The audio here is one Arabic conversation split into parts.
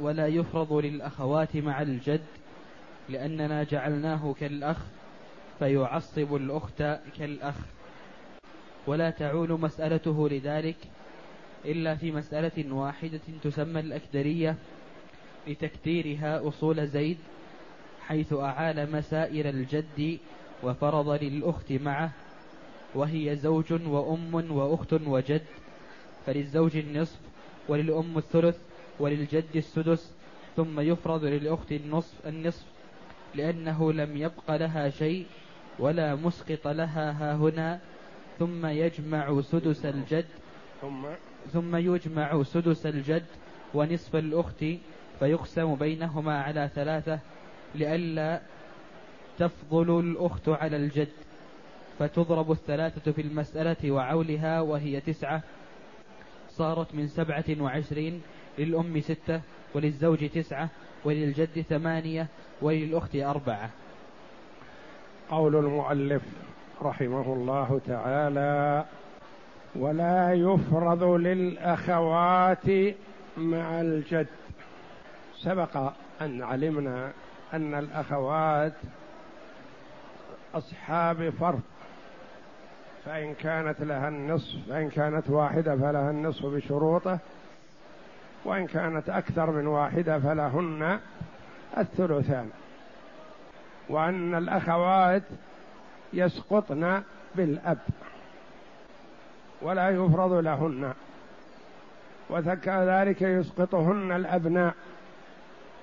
ولا يفرض للأخوات مع الجد لأننا جعلناه كالأخ فيعصب الأخت كالأخ. ولا تعول مسألته لذلك إلا في مسألة واحدة تسمى الأكدرية لتكديرها أصول زيد حيث أعال مسائل الجد وفرض للأخت معه وهي زوج وأم وأخت وجد فللزوج النصف وللأم الثلث وللجد السدس ثم يفرض للأخت النصف النصف لأنه لم يبق لها شيء ولا مسقط لها ها هنا ثم يجمع سدس الجد ثم ثم يجمع سدس الجد ونصف الأخت فيقسم بينهما على ثلاثة لئلا تفضل الأخت على الجد. فتضرب الثلاثة في المسألة وعولها وهي تسعة. صارت من سبعة وعشرين للأم ستة وللزوج تسعة وللجد ثمانية وللأخت أربعة. قول المؤلف رحمه الله تعالى ولا يفرض للأخوات مع الجد سبق أن علمنا أن الأخوات أصحاب فرض. فإن كانت لها النصف فإن كانت واحدة فلها النصف بشروطه. وإن كانت أكثر من واحدة فلهن الثلثان. وأن الأخوات يسقطن بالأب ولا يفرض لهن وكذلك يسقطهن الأبناء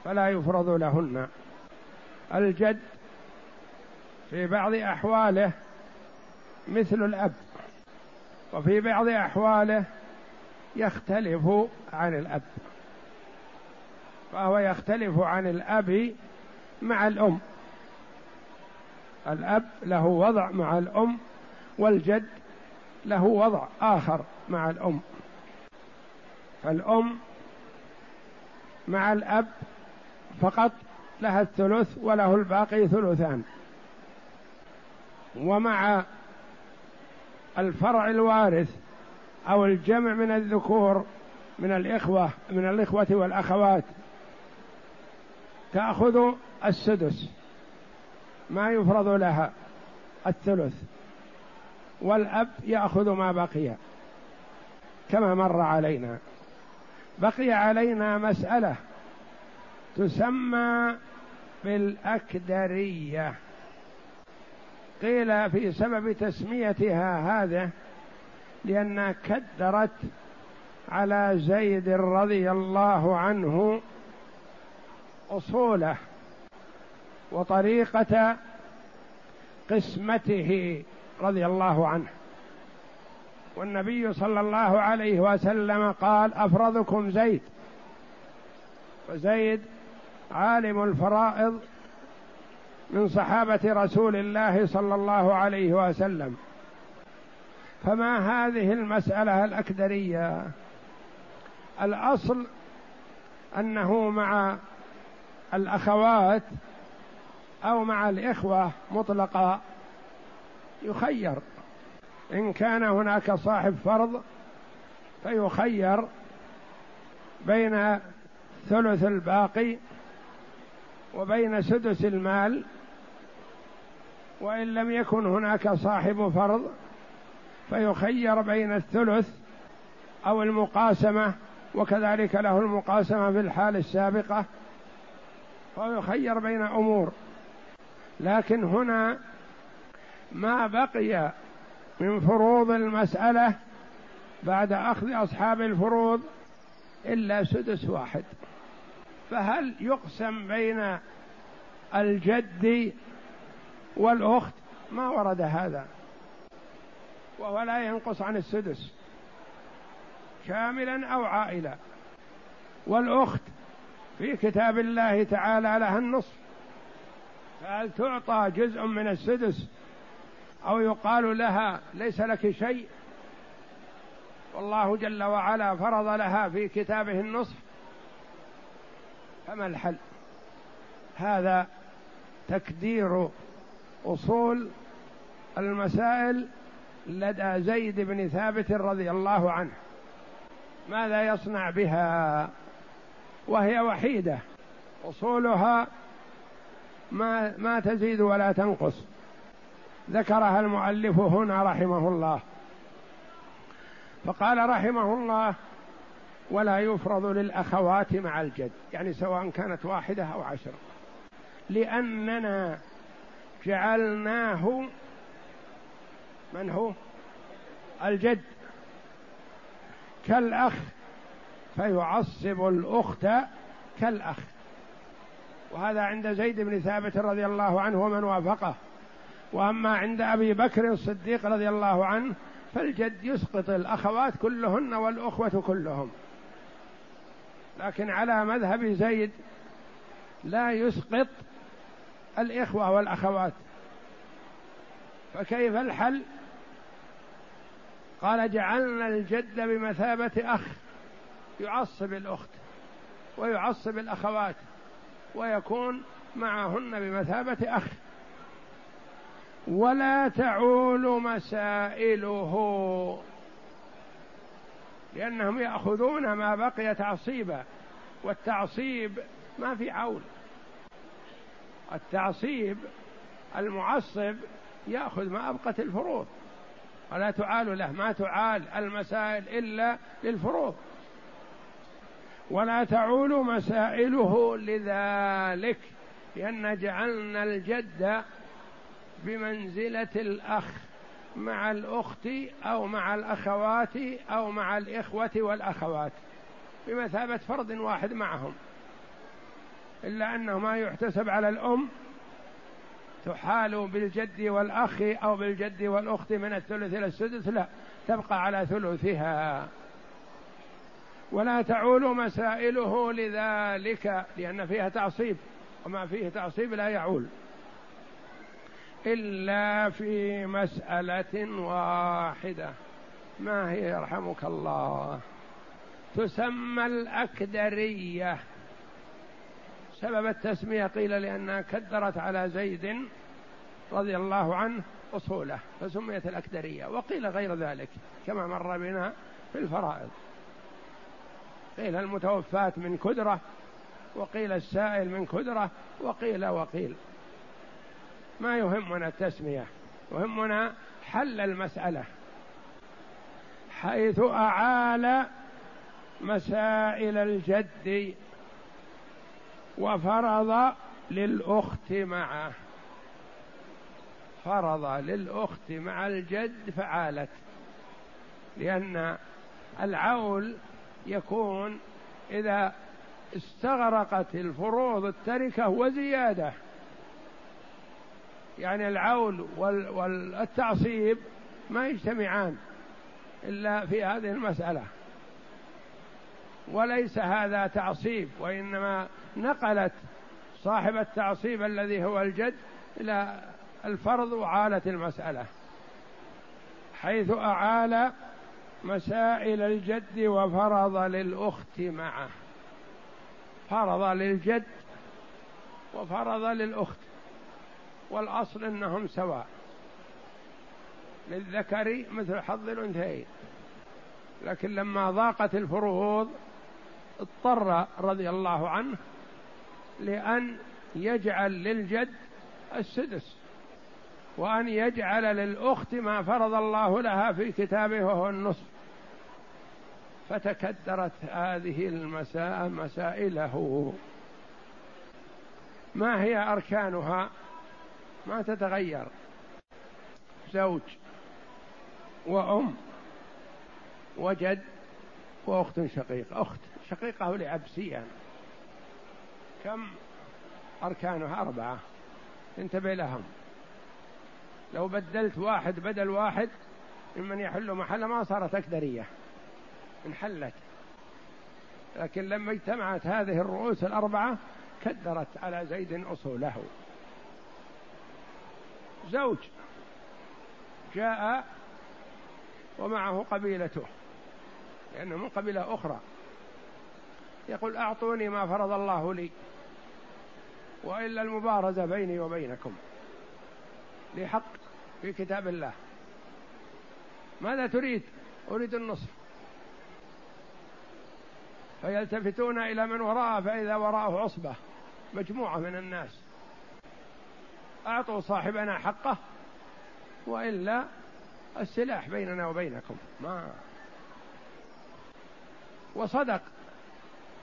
فلا يفرض لهن. الجد في بعض أحواله مثل الأب وفي بعض أحواله يختلف عن الأب. فهو يختلف عن الأب مع الأم. الأب له وضع مع الأم والجد له وضع آخر مع الأم. فالأم مع الأب فقط لها الثلث وله الباقي ثلثان. ومع الفرع الوارث أو الجمع من الذكور من الإخوة من الإخوة والأخوات. تأخذ السدس ما يفرض لها الثلث والأب يأخذ ما بقي. كما مر علينا. بقي علينا مسألة تسمى بالأكدرية. قيل في سبب تسميتها هذه لأنها كدرت على زيد رضي الله عنه أصوله وطريقة قسمته رضي الله عنه. والنبي صلى الله عليه وسلم قال أفرضكم زيد. وزيد عالم الفرائض من صحابة رسول الله صلى الله عليه وسلم. فما هذه المسألة الأكدرية؟ الأصل أنه مع الأخوات أو مع الإخوة مطلقا يخير. إن كان هناك صاحب فرض فيخير بين ثلث الباقي وبين سدس المال وإن لم يكن هناك صاحب فرض فيخير بين الثلث أو المقاسمة وكذلك له المقاسمة في الحال السابقة فيخير بين أمور. لكن هنا ما بقي من فروض المسألة بعد أخذ أصحاب الفروض إلا سدس واحد. فهل يقسم بين الجد والأخت؟ ما ورد هذا. وهو لا ينقص عن السدس. كاملا أو عائلا. والأخت في كتاب الله تعالى لها النصف. فهل تعطى جزء من السدس؟ أو يقال لها ليس لك شيء؟ والله جل وعلا فرض لها في كتابه النصف. فما الحل؟ هذا تكدير أصول المسائل لدى زيد بن ثابت رضي الله عنه. ماذا يصنع بها؟ وهي وحيدة. أصولها ما ما تزيد ولا تنقص. ذكرها المؤلف هنا رحمه الله. فقال رحمه الله ولا يفرض للأخوات مع الجد يعني سواء كانت واحدة أو عشرة. لأننا جعلناه من هو؟ الجد. كالأخ فيعصب الأخت كالأخ. وهذا عند زيد بن ثابت رضي الله عنه ومن وافقه. وأما عند أبي بكر الصديق رضي الله عنه فالجد يسقط الأخوات كلهن والأخوة كلهم. لكن على مذهب زيد لا يسقط الإخوة والأخوات. فكيف الحل؟ قال جعلنا الجد بمثابة أخ يعصب الأخت ويعصب الأخوات ويكون معهن بمثابة أخ. ولا تعول مسائله لأنهم يأخذون ما بقي تعصيبا والتعصيب ما في عول. التعصيب المعصب يأخذ ما أبقت الفروض. ولا تعال له ما تعال المسائل إلا للفروض. ولا تعول مسائله لذلك لأن جعلنا الجد بمنزلة الأخ مع الأخت أو مع الأخوات أو مع الإخوة والأخوات بمثابة فرد واحد معهم. إلا أنه ما يحتسب على الأم تحال بالجد والأخ أو بالجد والأخت من الثلث إلى السدس؟ لا تبقى على ثلثها. ولا تعول مسائله لذلك لأن فيها تعصيب وما فيه تعصيب لا يعول. إلا في مسألة واحدة. ما هي يرحمك الله؟ تسمى الأكدرية. سبب التسمية قيل لأنها كدرت على زيد رضي الله عنه أصوله فسميت الأكدرية وقيل غير ذلك كما مر بنا في الفرائض. قيل المتوفاة من كدرة وقيل السائل من كدرة وقيل وقيل. ما يهمنا التسمية يهمنا حل المسألة حيث أعال مسائل الجد وفرض للأخت معه. فرض للأخت مع الجد فعالت. لأن العول يكون إذا استغرقت الفروض التركة وزيادة. يعني العول والتعصيب ما يجتمعان إلا في هذه المسألة. وليس هذا تعصيب وإنما نقلت صاحب التعصيب الذي هو الجد إلى الفرض وعالت المسألة حيث أعال مسائل الجد وفرض للأخت معه. فرض للجد وفرض للأخت والأصل أنهم سواء. للذكر مثل حظ الأنثيين. لكن لما ضاقت الفروض اضطر رضي الله عنه لأن يجعل للجد السدس وأن يجعل للأخت ما فرض الله لها في كتابه وهو النصف. فتكدرت هذه المساء مسائله. ما هي أركانها؟ ما تتغير. زوج وأم وجد وأخت شقيقة أخت شقيقة لعبسيا كم؟ أركانها أربعة. انتبه لهم. لو بدلت واحد بدل واحد ممن يحل محل ما صارت أكدرية. انحلت. لكن لما اجتمعت هذه الرؤوس الأربعة كدرت على زيد أصوله. زوج جاء ومعه قبيلته لأنه من قبيلة أخرى. يقول أعطوني ما فرض الله لي. وإلا المبارزة بيني وبينكم لي حق في كتاب الله. ماذا تريد؟ أريد النصف فيلتفتون إلى من وراءه فإذا وراءه عصبة مجموعة من الناس. أعطوا صاحبنا حقه وإلا السلاح بيننا وبينكم. ما. وصدق.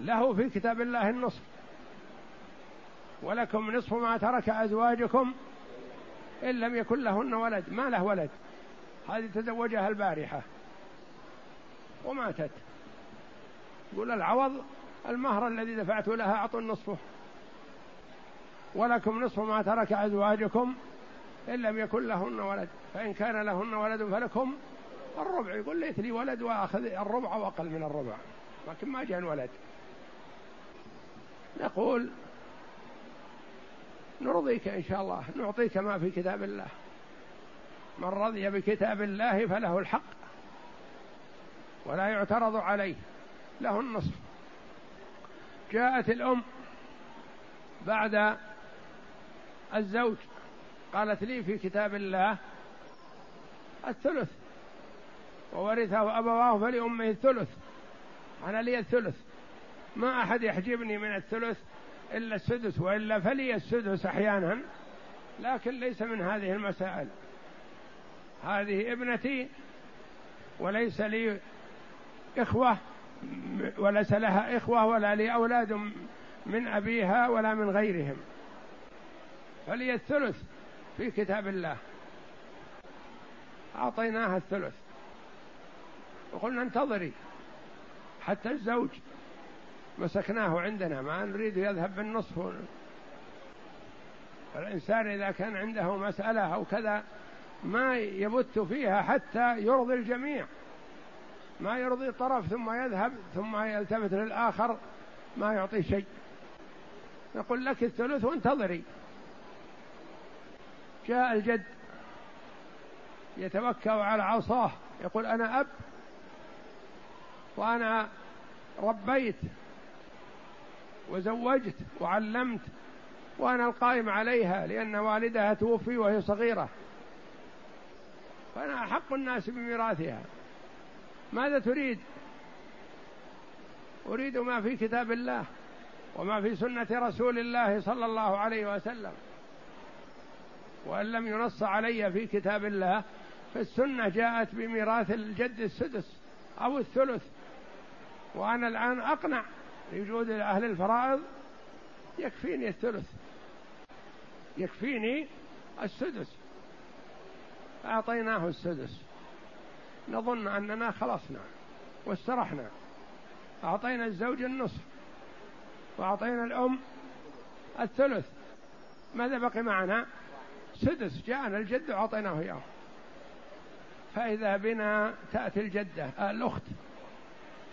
له في كتاب الله النصف ولكم نصف ما ترك أزواجكم إن لم يكن لهن ولد. ما له ولد. هذه تزوجها البارحة. وماتت. يقول العوض المهر الذي دفعت لها أعطوا نصفه ولكم نصف ما ترك أزواجكم إن لم يكن لهن ولد. فإن كان لهن ولد فلكم الربع. يقول ليت لي ولد وأخذ الربع وأقل من الربع. لكن ما جاء ولد. نقول نرضيك إن شاء الله. نعطيك ما في كتاب الله. من رضي بكتاب الله فله الحق ولا يعترض عليه. له النصف. جاءت الأم بعد الزوج. قالت لي في كتاب الله الثلث. وورثه أبواه فلأمه الثلث. أنا لي الثلث. ما أحد يحجبني من الثلث. إلا السدس وإلا فلي السدس أحيانا لكن ليس من هذه المسائل. هذه ابنتي وليس لي إخوة وليس لها إخوة ولا لي أولاد من أبيها ولا من غيرهم. فلي الثلث في كتاب الله. أعطيناها الثلث. وقلنا انتظري حتى الزوج مسكناه عندنا ما نريد يذهب بالنصف الإنسان إذا كان عنده مسألة أو كذا ما يبت فيها حتى يرضي الجميع. ما يرضي طرف ثم يذهب ثم يلتفت للآخر ما يعطي شيء. يقول لك الثلث وانتظري. جاء الجد يتوكل على عصاه يقول أنا أب وأنا ربيت. وزوجت وعلمت وأنا القائم عليها لأن والدها توفي وهي صغيرة. فأنا أحق الناس بميراثها. ماذا تريد؟ أريد ما في كتاب الله وما في سنة رسول الله صلى الله عليه وسلم. وأن لم ينص علي في كتاب الله فالسنة جاءت بميراث الجد السدس أو الثلث. وأنا الآن أقنع لوجود أهل الفرائض يكفيني الثلث. يكفيني السدس. أعطيناه السدس. نظن أننا خلصنا واسترحنا. أعطينا الزوج النصف. وأعطينا الأم الثلث. ماذا بقي معنا؟ سدس. جاءنا الجد وأعطيناه إياه. فإذا بنا تأتي الجدة الأخت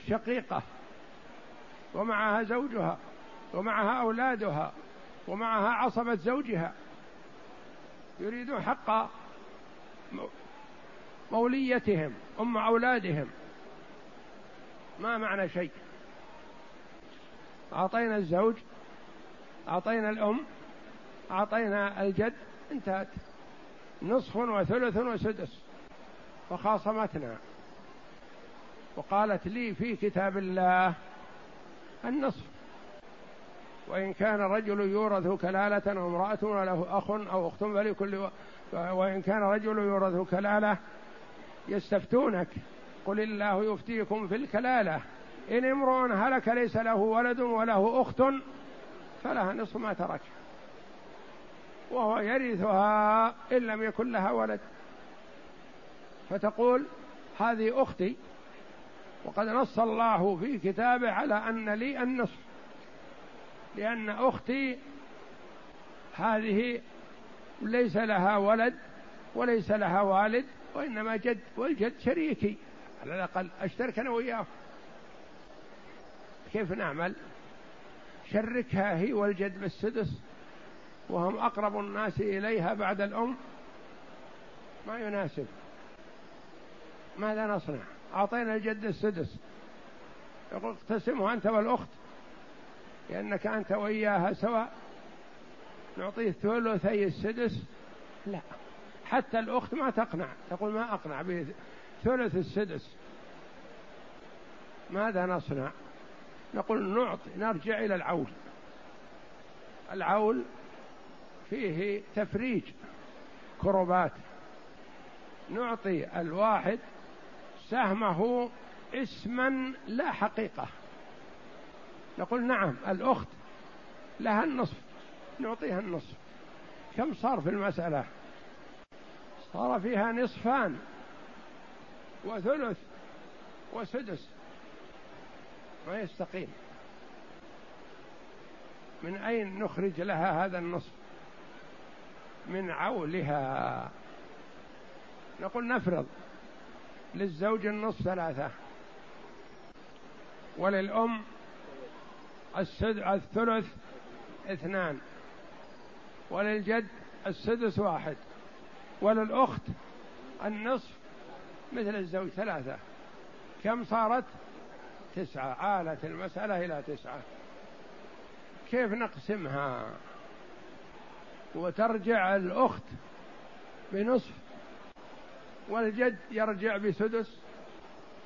شقيقة. ومعها زوجها ومعها أولادها ومعها عصبة زوجها. يريدون حق موليتهم أم أولادهم. ما معنى شيء؟ أعطينا الزوج أعطينا الأم أعطينا الجد انتهت. نصف وثلث وسدس. فخاصمتنا وقالت لي في كتاب الله النصف. وإن كان رجل يورث كلالة أو امرأة وله أخ أو أخت فلكل و... وإن كان رجل يورث كلالة يستفتونك. قل الله يفتيكم في الكلالة. إن امرؤ هلك ليس له ولد وله أخت فلها نصف ما ترك. وهو يرثها إن لم يكن لها ولد. فتقول هذه أختي وقد نص الله في كتابه على أن لي النصف لأن أختي هذه ليس لها ولد وليس لها والد وإنما جد والجد شريكي على الأقل أشترك أنا وياه. كيف نعمل؟ شركها هي والجد بالسدس وهم أقرب الناس إليها بعد الأم. ما يناسب. ماذا نصنع؟ أعطينا الجد السدس. يقول اقتسمه أنت والأخت لأنك أنت وإياها سواء. نعطيه ثلثي السدس؟ لا. حتى الأخت ما تقنع تقول ما أقنع بثلث السدس. ماذا نصنع؟ نقول نعطي نرجع إلى العول. العول فيه تفريج كربات. نعطي الواحد سهمه اسما لا حقيقة. نقول نعم الأخت لها النصف نعطيها النصف. كم صار في المسألة؟ صار فيها نصفان وثلث وسدس. ما يستقيم. من أين نخرج لها هذا النصف؟ من عولها. نقول نفرض. للزوج النصف ثلاثة. وللأم الثلث اثنان. وللجد السدس واحد. وللأخت النصف مثل الزوج ثلاثة. كم صارت؟ تسعة. عالت المسألة إلى تسعة. كيف نقسمها؟ وترجع الأخت بنصف والجد يرجع بسدس.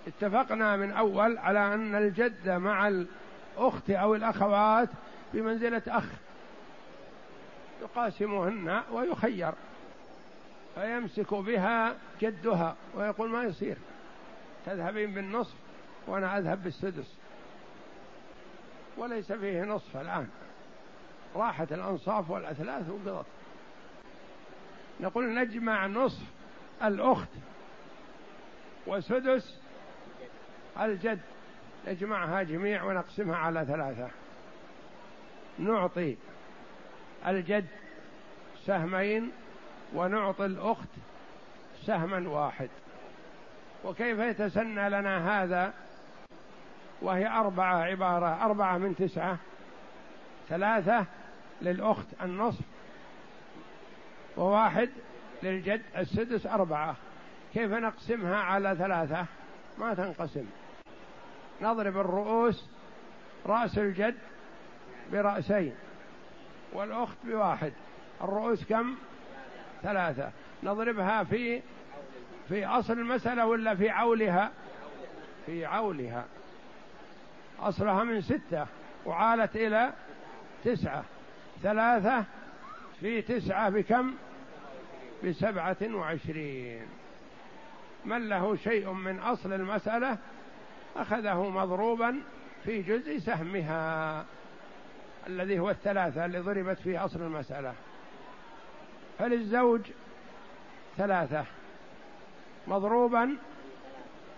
اتفقنا من أول على أن الجد مع الأخت أو الأخوات بمنزلة أخ يقاسمهن ويخير فيمسك بها جدها ويقول ما يصير تذهبين بالنصف وأنا أذهب بالسدس. وليس فيه نصف الآن. راحت الأنصاف والأثلاث وقضت. نقول نجمع نصف الأخت وسدس الجد. نجمعها جميع ونقسمها على ثلاثة. نعطي الجد سهمين ونعطي الأخت سهما واحد. وكيف يتسنى لنا هذا؟ وهي أربعة عبارة أربعة من تسعة. ثلاثة للأخت النصف. وواحد للجد السدس أربعة. كيف نقسمها على ثلاثة؟ ما تنقسم. نضرب الرؤوس رأس الجد برأسين والأخت بواحد. الرؤوس كم؟ ثلاثة. نضربها في في أصل المسألة ولا في عولها؟ في عولها. أصلها من ستة وعالت إلى تسعة. ثلاثة في تسعة بكم؟ بسبعة وعشرين. من له شيء من أصل المسألة أخذه مضروبا في جزء سهمها الذي هو الثلاثة اللي ضربت في أصل المسألة. فللزوج ثلاثة مضروبا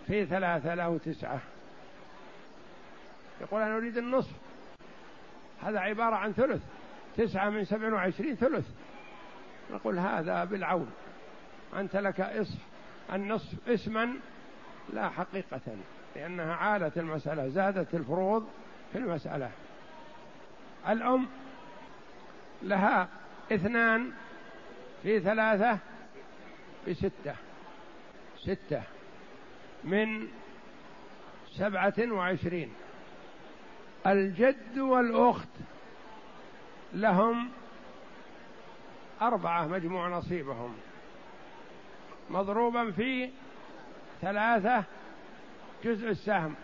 في ثلاثة له تسعة. يقول أنا أريد النصف. هذا عبارة عن ثلث تسعة من سبع وعشرين ثلث. نقول هذا بالعون. أنت لك إصف النصف اسما لا حقيقة لأنها عالت المسألة زادت الفروض في المسألة. الأم لها اثنان في ثلاثة بستة ستة من سبعة وعشرين. الجد والأخت لهم أربعة مجموع نصيبهم. مضروبا في ثلاثة جزء السهم.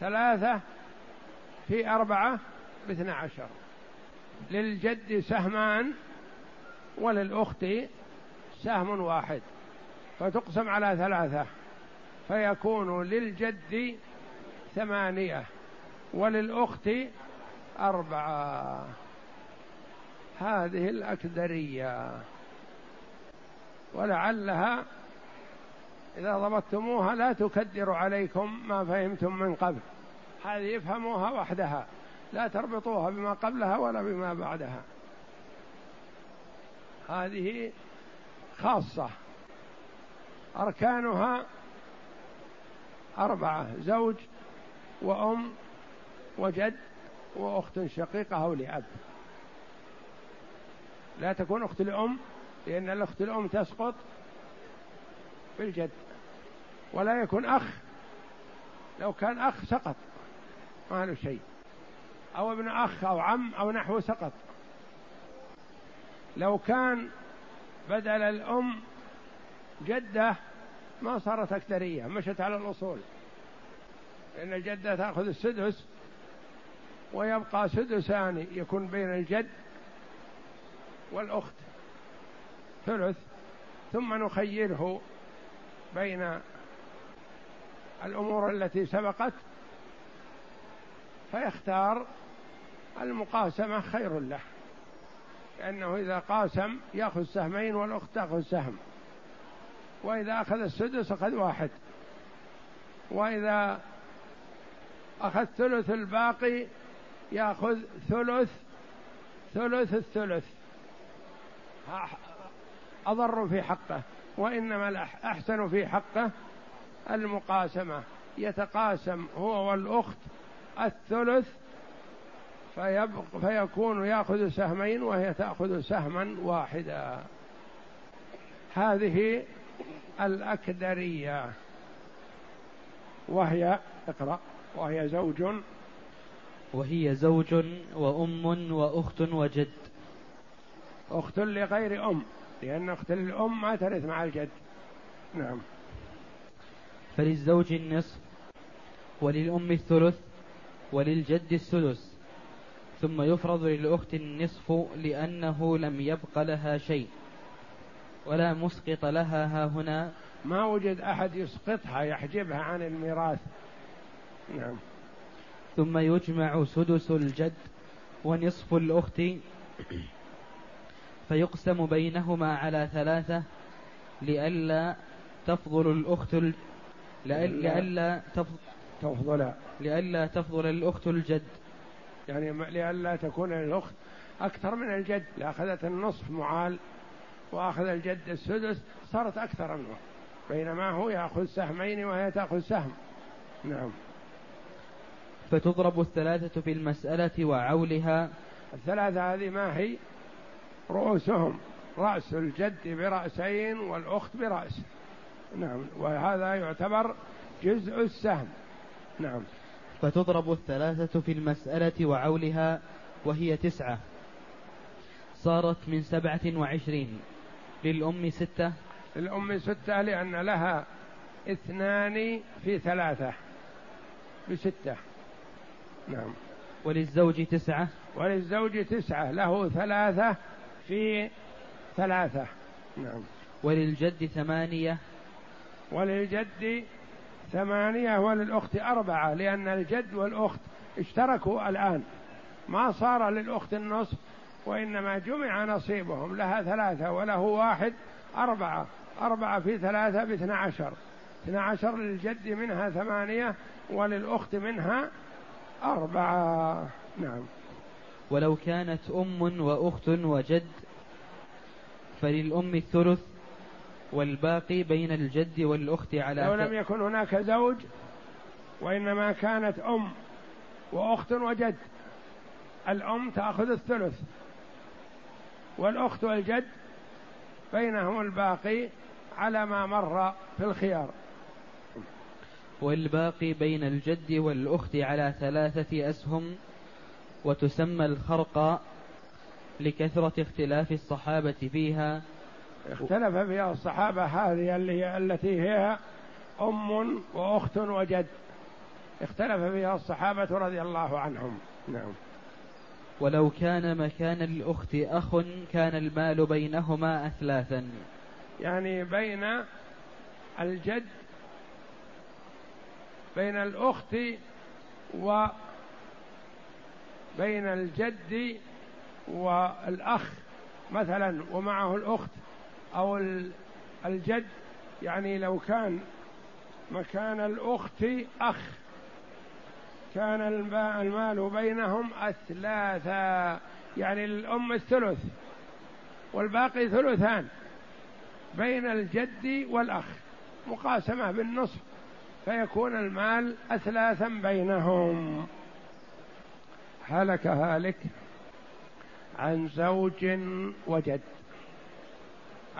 ثلاثة في أربعة باثنى عشر. للجد سهمان وللأخت سهم واحد. فتقسم على ثلاثة. فيكون للجد ثمانية وللأخت أربعة. هذه الأكدرية. ولعلها إذا ضبطتموها لا تكدر عليكم ما فهمتم من قبل. هذه افهموها وحدها لا تربطوها بما قبلها ولا بما بعدها. هذه خاصة. أركانها أربعة زوج وأم وجد وأخت شقيقة أو لأب. لا تكون أخت الأم لأن الأخت الأم تسقط بالجد. ولا يكون أخ لو كان أخ سقط ما له شيء. أو ابن أخ أو عم أو نحو سقط. لو كان بدل الأم جدة ما صارت أكثرية مشت على الأصول. لأن الجدة تأخذ السدس ويبقى سدسان يكون بين الجد والأخت. ثلث. ثم نخيره بين الأمور التي سبقت. فيختار المقاسمة خير له. لأنه إذا قاسم يأخذ سهمين والأخت تأخذ سهم. وإذا أخذ السدس أخذ واحد. وإذا أخذ ثلث الباقي يأخذ ثلث ثلث الثلث. أضر في حقه وإنما الأحسن في حقه المقاسمة. يتقاسم هو والأخت الثلث فيبق فيكون يأخذ سهمين وهي تأخذ سهما واحدا. هذه الأكدرية. وهي اقرأ. وهي زوج. وهي زوج وأم وأخت وجد. أخت لغير أم لأن أخت الام ما ترث مع الجد. نعم. فللزوج النصف وللأم الثلث وللجد السدس. ثم يفرض للأخت النصف لأنه لم يبق لها شيء ولا مسقط لها ها هنا. ما وجد أحد يسقطها يحجبها عن الميراث. نعم. ثم يجمع سدس الجد ونصف الأخت. فيقسم بينهما على ثلاثة لئلا تفضل الأخت لئلا تفضل. لئلا تفضل الأخت الجد. يعني لئلا تكون الأخت أكثر من الجد. لأخذت النصف معال وأخذ الجد السدس صارت أكثر منه. بينما هو يأخذ سهمين وهي تأخذ سهم. نعم. فتضرب الثلاثة في المسألة وعولها. الثلاثة هذه ما هي؟ رؤوسهم رأس الجد برأسين والأخت برأس. نعم وهذا يعتبر جزء السهم. نعم. فتضرب الثلاثة في المسألة وعولها وهي تسعة. صارت من سبعة وعشرين. للأم ستة؟ للأم ستة لأن لها اثنان في ثلاثة. بستة. نعم. وللزوج تسعة؟ وللزوج تسعة له ثلاثة في ثلاثة. نعم. وللجد ثمانية؟ وللجد ثمانية وللأخت أربعة لأن الجد والأخت اشتركوا الآن. ما صار للأخت النصف وإنما جمع نصيبهم. لها ثلاثة وله واحد أربعة. أربعة في ثلاثة باثنى عشر. اثنى عشر للجد منها ثمانية وللأخت منها أربعة. نعم. ولو كانت أم وأخت وجد فللأم الثلث والباقي بين الجد والأخت على لو لم يكن هناك زوج وإنما كانت أم وأخت وجد الأم تأخذ الثلث والأخت والجد بينهم الباقي على ما مر في الخيار. والباقي بين الجد والأخت على ثلاثة أسهم وتسمى الخرقة لكثرة اختلاف الصحابة فيها. اختلف فيها الصحابة هذه اللي التي هي أم وأخت وجد. اختلف فيها الصحابة رضي الله عنهم. نعم. ولو كان مكان الأخت أخ كان المال بينهما أثلاثا. يعني بين الجد بين الأخت و بين الجد والأخ مثلا ومعه الأخت أو الجد. يعني لو كان مكان الأخت أخ كان المال بينهم أثلاثا. يعني الأم الثلث والباقي ثلثان بين الجد والأخ. مقاسمة بالنصف فيكون المال أثلاثا بينهم. هلك هالك عن زوج وجد.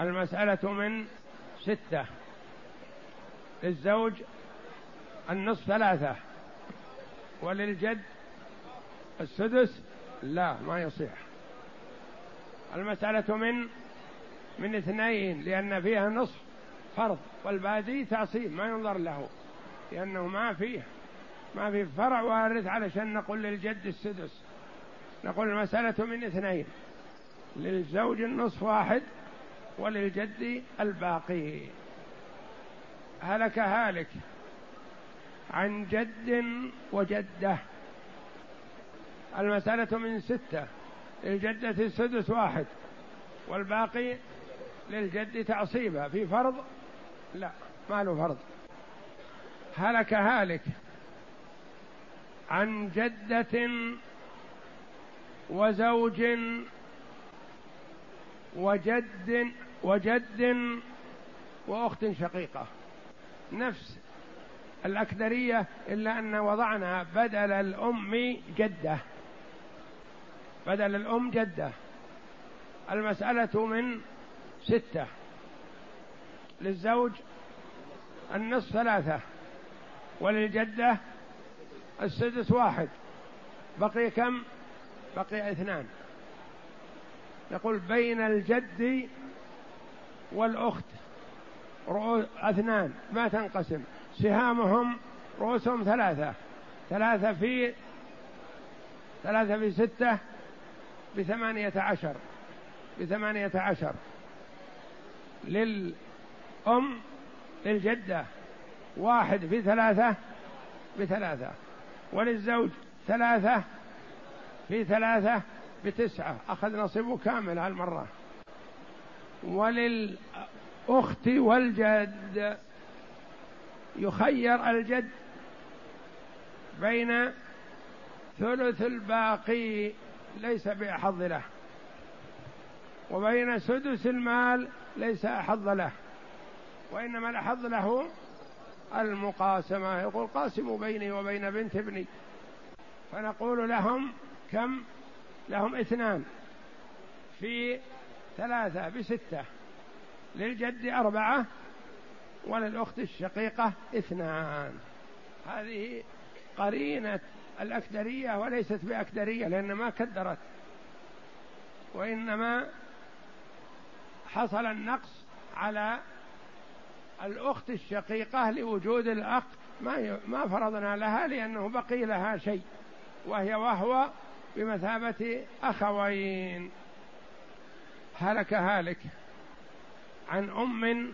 المسألة من ستة. للزوج النصف ثلاثة. وللجد السدس لا ما يصح المسألة من من اثنين لأن فيها نصف فرض والباقي تعصيب ما ينظر له لأنه ما فيه ما في فرع وارث علشان نقول للجد السدس. نقول المسألة من اثنين للزوج النصف واحد وللجد الباقي. هلك هالك عن جد وجدة. المسألة من ستة للجدة السدس واحد والباقي للجد تعصيبا. في فرض؟ لا ما له فرض. هلك هالك عن جدة وزوج وجد وجد وأخت شقيقة. نفس الأكدرية إلا أن وضعنا بدل الأم جدة. بدل الأم جدة. المسألة من ستة. للزوج النصف ثلاثة. وللجدة السدس واحد. بقي كم؟ بقي اثنان. يقول بين الجد والأخت رؤوس اثنان ما تنقسم. سهامهم رؤوسهم ثلاثة. ثلاثة في ثلاثة في ستة بثمانية عشر. بثمانية عشر. للأم للجدة. واحد في ثلاثة بثلاثة. وللزوج ثلاثة في ثلاثة بتسعة. أخذ نصيبه كامل هالمرة. وللأخت والجد يخير الجد بين ثلث الباقي ليس بأحظ له وبين سدس المال ليس أحظ له وإنما الأحظ له المقاسمة. يقول قاسموا بيني وبين بنت ابني. فنقول لهم كم؟ لهم اثنان. في ثلاثة بستة. للجد أربعة وللأخت الشقيقة اثنان. هذه قرينة الأكدرية وليست بأكدرية لأن ما كدرت. وإنما حصل النقص على الأخت الشقيقة لوجود الأخ ما ما فرضنا لها لأنه بقي لها شيء وهي وهو بمثابة أخوين. هلك هالك عن أم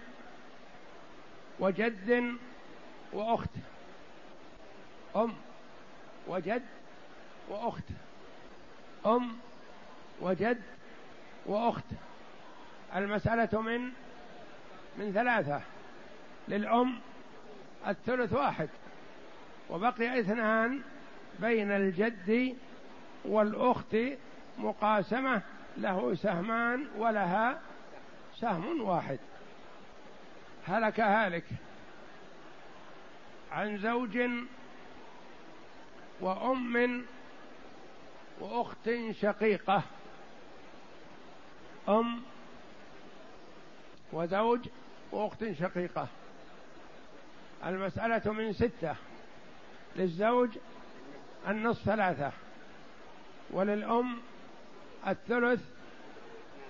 وجد وأخت. أم وجد وأخت. أم وجد وأخت. المسألة من من ثلاثة. للأم الثلث واحد وبقي اثنان بين الجد والأخت مقاسمة له سهمان ولها سهم واحد. هلك هالك عن زوج وأم وأخت شقيقة أم وزوج وأخت شقيقة. المسألة من ستة للزوج النصف ثلاثة وللأم الثلث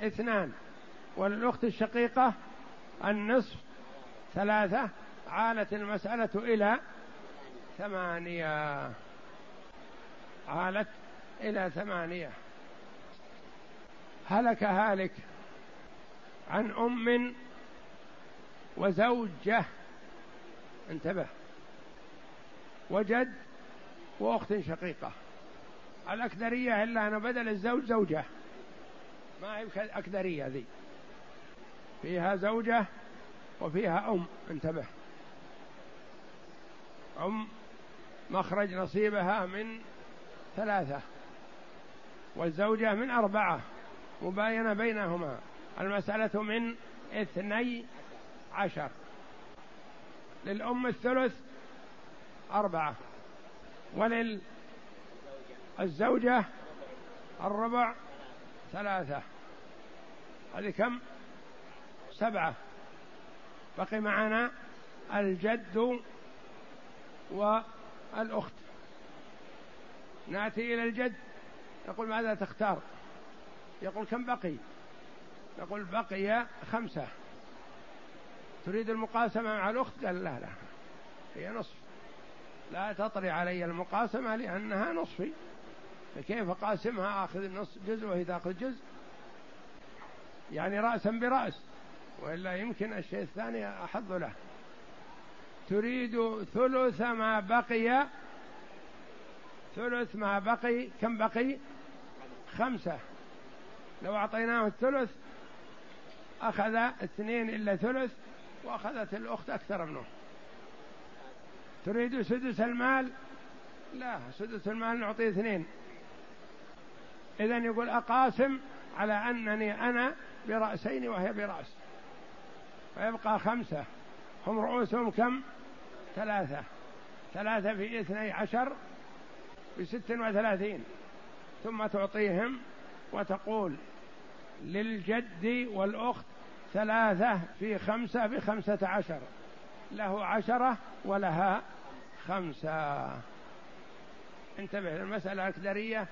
اثنان وللأخت الشقيقة النصف ثلاثة. عالت المسألة إلى ثمانية. عالت إلى ثمانية. هلك هالك عن أم وزوجة انتبه. وجد وأخت شقيقة. الأكدرية إلا أنا بدل الزوج زوجة. ما هي أكدرية ذي. فيها زوجة وفيها أم. انتبه. أم مخرج نصيبها من ثلاثة والزوجة من أربعة مباينة بينهما. المسألة من اثني عشر. للأم الثلث أربعة ولل الزوجة الربع ثلاثة. هذه كم؟ سبعة. بقي معنا الجد والأخت. نأتي إلى الجد. يقول ماذا تختار؟ يقول كم بقي؟ يقول بقي خمسة. تريد المقاسمة مع الأخت؟ قال لا لا هي نصف. لا تطري علي المقاسمة لأنها نصفي. فكيف أقاسمها؟ آخذ نصف جزء وهي تأخذ جزء. يعني رأسا برأس وإلا يمكن الشيء الثاني أحظ له. تريد ثلث ما بقي ثلث ما بقي كم بقي؟ خمسة. لو أعطيناه الثلث أخذ اثنين إلا ثلث وأخذت الأخت أكثر منه. تريد سدس المال؟ لا سدس المال نعطيه اثنين. إذا يقول أقاسم على أنني أنا برأسين وهي برأس. فيبقى خمسة. هم رؤوسهم كم؟ ثلاثة. ثلاثة في اثني عشر بست وثلاثين. ثم تعطيهم وتقول للجد والأخت ثلاثة في خمسة بخمسة عشر. له عشرة ولها خمسة. انتبه المسألة أكدرية.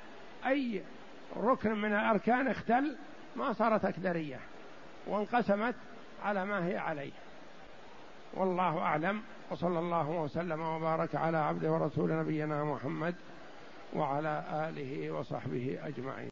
أي ركن من الأركان اختل ما صارت أكدرية وانقسمت على ما هي عليه. والله أعلم. وصلى الله وسلم وبارك على عبده ورسول نبينا محمد وعلى آله وصحبه أجمعين.